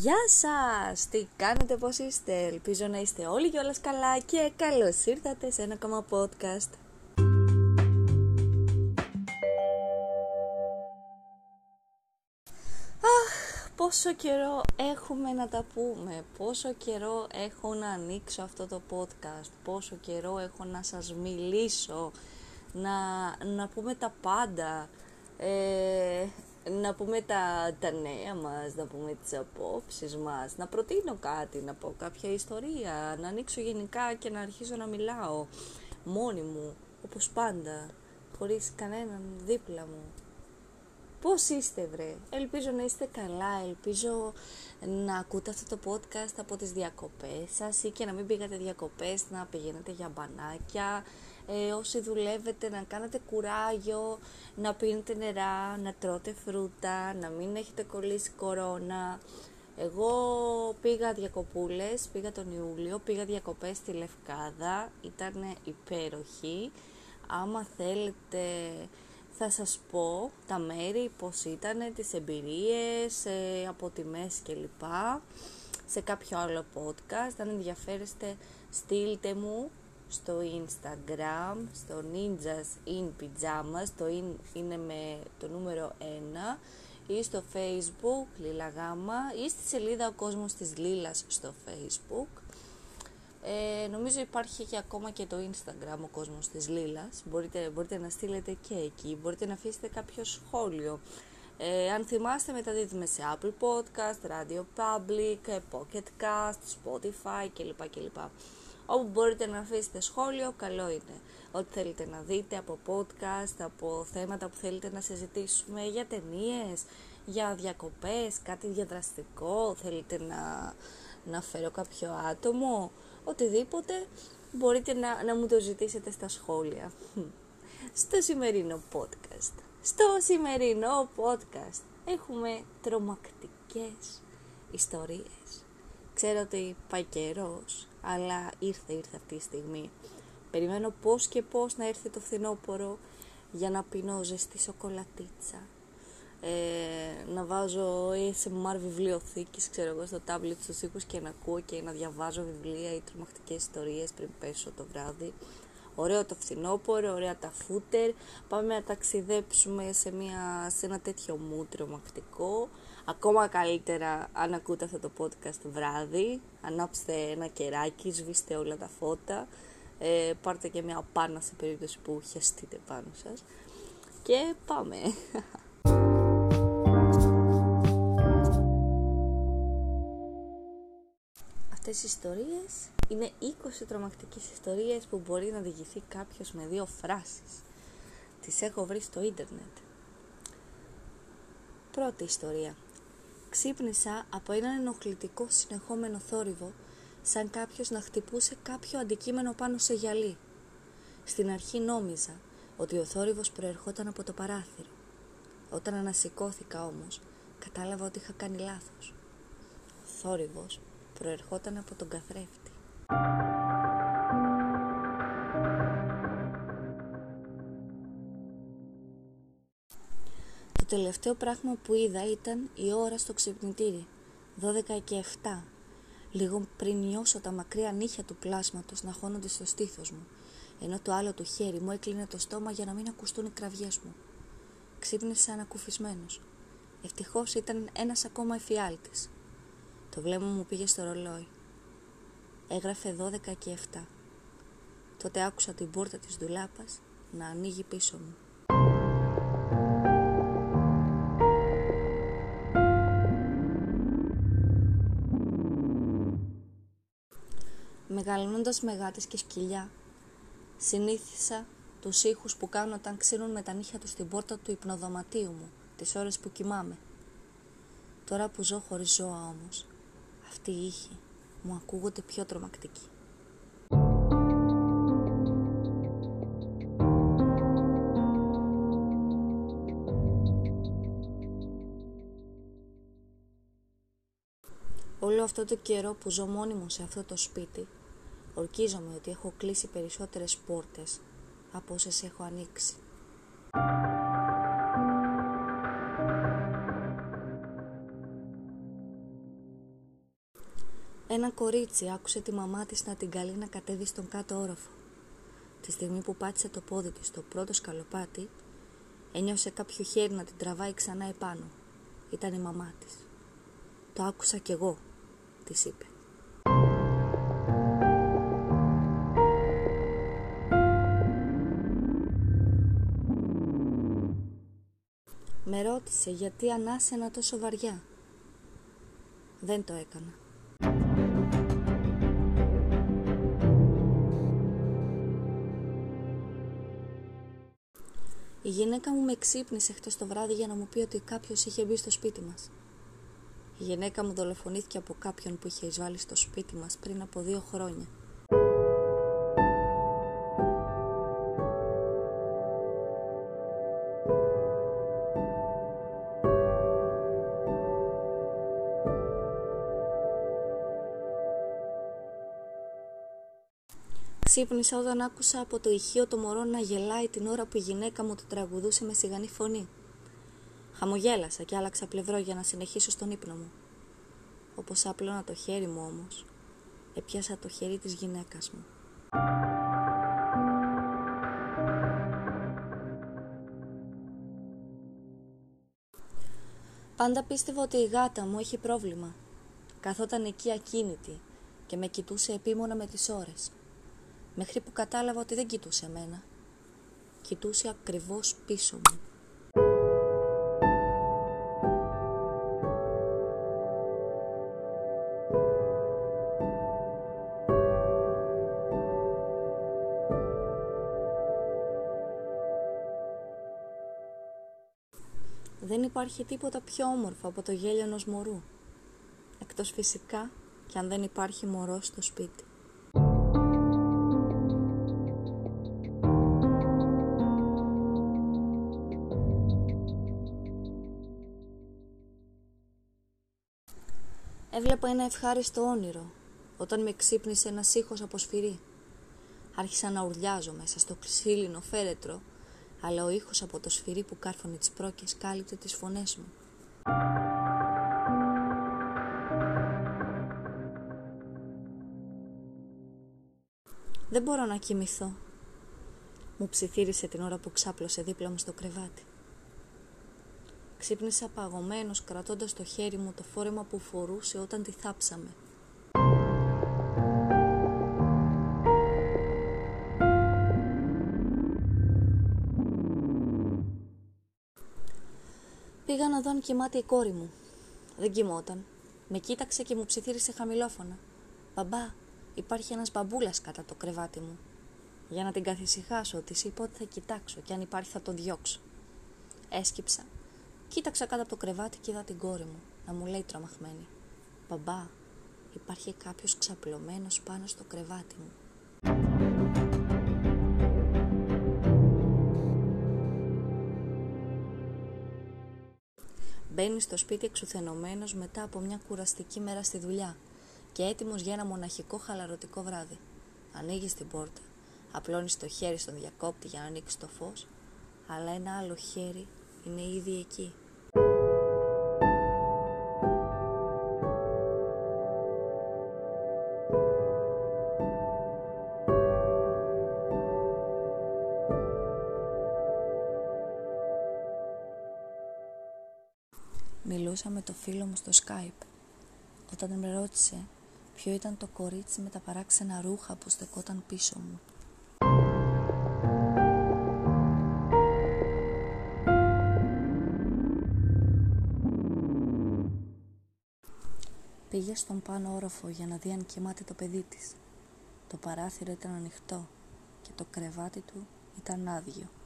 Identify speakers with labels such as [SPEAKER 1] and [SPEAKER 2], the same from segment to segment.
[SPEAKER 1] Γεια σας! Τι κάνετε, πώς είστε; Ελπίζω να είστε όλοι και όλες καλά και καλώς ήρθατε σε ένα ακόμα podcast. Αχ, πόσο καιρό έχουμε να τα πούμε, πόσο καιρό έχω να ανοίξω αυτό το podcast, πόσο καιρό έχω να σας μιλήσω, να, να πούμε τα πάντα. Ε, να πούμε τα, τα νέα μας, να πούμε τις απόψεις μας, να προτείνω κάτι, να πω κάποια ιστορία, να ανοίξω γενικά και να αρχίσω να μιλάω μόνη μου, όπως πάντα, χωρίς κανέναν δίπλα μου. Πώς είστε βρε, ελπίζω να είστε καλά, ελπίζω να ακούτε αυτό το podcast από τις διακοπές σας ή και να μην πήγατε διακοπές, να πηγαίνετε για μπανάκια, ε, όσοι δουλεύετε να κάνετε κουράγιο, να πίνετε νερά, να τρώτε φρούτα, να μην έχετε κολλήσει κορώνα. Εγώ πήγα διακοπούλες, πήγα τον Ιούλιο, πήγα διακοπές στη Λευκάδα, ήταν υπέροχη. Άμα θέλετε θα σας πω τα μέρη, πώς ήταν, τις εμπειρίες, ε, από μέση κλπ. Σε κάποιο άλλο podcast, αν ενδιαφέρεστε στείλτε μου στο Instagram, στο Ninjas in Pyjamas, το in είναι με το νούμερο 1 ή στο Facebook Λίλα Γάμα ή στη σελίδα Ο Κόσμος της Λίλας στο Facebook. Ε, νομίζω υπάρχει και ακόμα και το Instagram ο κόσμος της Λίλας. Μπορείτε, μπορείτε να στείλετε και εκεί. Μπορείτε να αφήσετε κάποιο σχόλιο. Ε, αν θυμάστε μεταδίδουμε σε Apple Podcast, Radio Public, Pocket Cast, Spotify κλπ. κλπ. Όπου μπορείτε να αφήσετε σχόλιο, καλό είναι. Ό,τι θέλετε να δείτε από podcast, από θέματα που θέλετε να συζητήσουμε για ταινίες, για διακοπές, κάτι διαδραστικό, θέλετε να, να φέρω κάποιο άτομο, οτιδήποτε μπορείτε να, να μου το ζητήσετε στα σχόλια. Στο σημερινό podcast. Στο σημερινό podcast έχουμε τρομακτικές ιστορίες. Ξέρω ότι πάει καιρός, αλλά ήρθε, ήρθε αυτή η στιγμή. Περιμένω πώς και πώς να έρθει το φθινόπωρο για να πίνω ζεστή σοκολατίτσα. Ε, να βάζω ASMR βιβλιοθήκης, ξέρω εγώ, στο τάμπλετ στους οίκους και να ακούω και να διαβάζω βιβλία ή τρομακτικές ιστορίες πριν πέσω το βράδυ. Ωραίο το φθινόπωρο, ωραία τα φούτερ. Πάμε να ταξιδέψουμε σε, μια, σε ένα τέτοιο μου τρομακτικό. Ακόμα καλύτερα αν ακούτε αυτό το podcast βράδυ, ανάψτε ένα κεράκι, σβήστε όλα τα φώτα, ε, πάρτε και μια πάνα σε περίπτωση που χιαστείτε πάνω σας και πάμε. Αυτές οι ιστορίες είναι 20 τρομακτικές ιστορίες που μπορεί να διηγηθεί κάποιος με δύο φράσεις. Τις έχω βρει στο ίντερνετ. Πρώτη ιστορία. Ξύπνησα από έναν ενοχλητικό συνεχόμενο θόρυβο, σαν κάποιος να χτυπούσε κάποιο αντικείμενο πάνω σε γυαλί. Στην αρχή νόμιζα ότι ο θόρυβος προερχόταν από το παράθυρο. Όταν ανασηκώθηκα όμως, κατάλαβα ότι είχα κάνει λάθος. Ο θόρυβος προερχόταν από τον καθρέφτη. Τελευταίο πράγμα που είδα ήταν η ώρα στο ξυπνητήρι, 12 και 7, λίγο πριν νιώσω τα μακριά νύχια του πλάσματος να χώνονται στο στήθος μου, ενώ το άλλο του χέρι μου έκλεινε το στόμα για να μην ακουστούν οι κραυγές μου. Ξύπνησα ανακουφισμένος. Ευτυχώς ήταν ένας ακόμα εφιάλτης. Το βλέμμα μου πήγε στο ρολόι. Έγραφε 12 και 7. Τότε άκουσα την πόρτα της δουλάπας να ανοίγει πίσω μου. Μεγαλώνοντας με γάτες και σκυλιά. Συνήθισα τους ήχους που κάνουν όταν ξύνουν με τα νύχια τους στην πόρτα του υπνοδωματίου μου, τις ώρες που κοιμάμαι. Τώρα που ζω χωρίς ζώα όμως, αυτοί οι ήχοι μου ακούγονται πιο τρομακτικοί. Όλο αυτό το καιρό που ζω μόνιμο σε αυτό το σπίτι, Ορκίζομαι ότι έχω κλείσει περισσότερες πόρτες από όσες έχω ανοίξει. Ένα κορίτσι άκουσε τη μαμά της να την καλεί να κατέβει στον κάτω όροφο. Τη στιγμή που πάτησε το πόδι της στο πρώτο σκαλοπάτι, ένιωσε κάποιο χέρι να την τραβάει ξανά επάνω. Ήταν η μαμά της. «Το άκουσα κι εγώ», της είπε. Με ρώτησε γιατί ανάσαινα τόσο βαριά. Δεν το έκανα. Η γυναίκα μου με ξύπνησε χτες το βράδυ για να μου πει ότι κάποιος είχε μπει στο σπίτι μας. Η γυναίκα μου δολοφονήθηκε από κάποιον που είχε εισβάλει στο σπίτι μας πριν από δύο χρόνια. Ξύπνησα όταν άκουσα από το ηχείο το μωρό να γελάει την ώρα που η γυναίκα μου το τραγουδούσε με σιγανή φωνή. Χαμογέλασα και άλλαξα πλευρό για να συνεχίσω στον ύπνο μου. Όπως άπλωνα το χέρι μου όμως, έπιασα το χέρι της γυναίκας μου. Πάντα πίστευα ότι η γάτα μου έχει πρόβλημα. Καθόταν εκεί ακίνητη και με κοιτούσε επίμονα με τις ώρες μέχρι που κατάλαβα ότι δεν κοιτούσε εμένα. Κοιτούσε ακριβώς πίσω μου. Δεν υπάρχει τίποτα πιο όμορφο από το γέλιο ενός μωρού. Εκτός φυσικά και αν δεν υπάρχει μωρό στο σπίτι. Έβλεπα ένα ευχάριστο όνειρο όταν με ξύπνησε ένας ήχος από σφυρί. Άρχισα να ουρλιάζω μέσα στο ξύλινο φέρετρο, αλλά ο ήχος από το σφυρί που κάρφωνε τις πρόκες κάλυπτε τις φωνές μου. Δεν μπορώ να κοιμηθώ. Μου ψιθύρισε την ώρα που ξάπλωσε δίπλα μου στο κρεβάτι. Ξύπνησα παγωμένος κρατώντας το χέρι μου το φόρεμα που φορούσε όταν τη θάψαμε. Πήγα να δω αν κοιμάται η κόρη μου. Δεν κοιμόταν. Με κοίταξε και μου ψιθύρισε χαμηλόφωνα. «Μπαμπά, υπάρχει ένας μπαμπούλας κατά το κρεβάτι μου». Για να την καθησυχάσω, της είπα ότι θα κοιτάξω και αν υπάρχει θα τον διώξω. Έσκυψα Κοίταξα κάτω από το κρεβάτι και είδα την κόρη μου να μου λέει τρομαχμένη. Μπαμπά, υπάρχει κάποιος ξαπλωμένος πάνω στο κρεβάτι μου. Μπαίνει στο σπίτι εξουθενωμένος μετά από μια κουραστική μέρα στη δουλειά και έτοιμος για ένα μοναχικό χαλαρωτικό βράδυ. Ανοίγει την πόρτα, απλώνει το χέρι στον διακόπτη για να ανοίξει το φως, αλλά ένα άλλο χέρι είναι ήδη εκεί. Μιλούσα με το φίλο μου στο Skype όταν με ρώτησε ποιο ήταν το κορίτσι με τα παράξενα ρούχα που στεκόταν πίσω μου. Πήγε στον πάνω όροφο για να δει αν κοιμάται το παιδί της. Το παράθυρο ήταν ανοιχτό και το κρεβάτι του ήταν άδειο.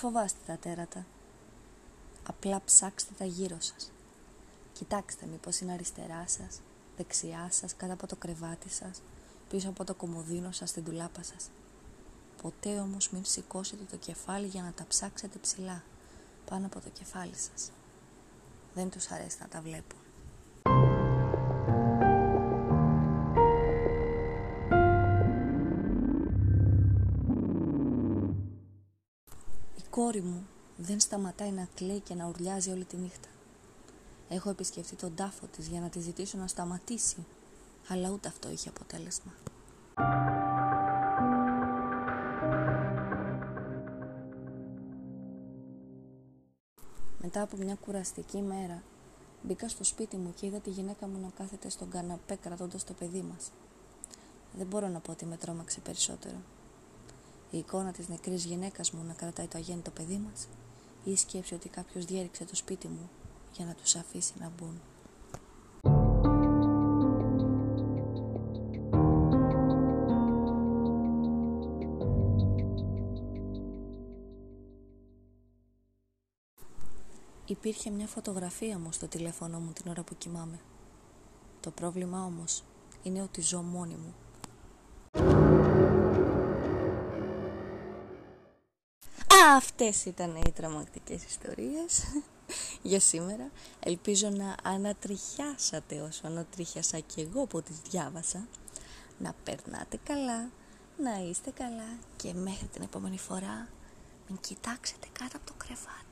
[SPEAKER 1] Φοβάστε τα τέρατα. Απλά ψάξτε τα γύρω σας. Κοιτάξτε μήπως είναι αριστερά σας, δεξιά σας, κάτω από το κρεβάτι σας, πίσω από το κομμωδίνο σας, στην τουλάπα σας. Ποτέ όμως μην σηκώσετε το κεφάλι για να τα ψάξετε ψηλά, πάνω από το κεφάλι σας. Δεν τους αρέσει να τα βλέπουν. Κόρη μου δεν σταματάει να κλαίει και να ουρλιάζει όλη τη νύχτα. Έχω επισκεφτεί τον τάφο της για να τη ζητήσω να σταματήσει, αλλά ούτε αυτό είχε αποτέλεσμα. Μετά από μια κουραστική μέρα, μπήκα στο σπίτι μου και είδα τη γυναίκα μου να κάθεται στον καναπέ κρατώντας το παιδί μας. Δεν μπορώ να πω ότι με τρόμαξε περισσότερο. Η εικόνα της νεκρής γυναίκας μου να κρατάει το αγέννητο παιδί μας ή η σκέψη ότι κάποιος διέριξε το σπίτι μου για να τους αφήσει να μπουν. Υπήρχε μια φωτογραφία μου στο τηλέφωνο μου την ώρα που κοιμάμαι. Το πρόβλημα όμως είναι ότι ζω μόνη μου. Αυτές ήταν οι τρομακτικές ιστορίες για σήμερα. Ελπίζω να ανατριχιάσατε όσο ανατριχιάσα και εγώ που τις διάβασα. Να περνάτε καλά, να είστε καλά και μέχρι την επόμενη φορά μην κοιτάξετε κάτω από το κρεβάτι.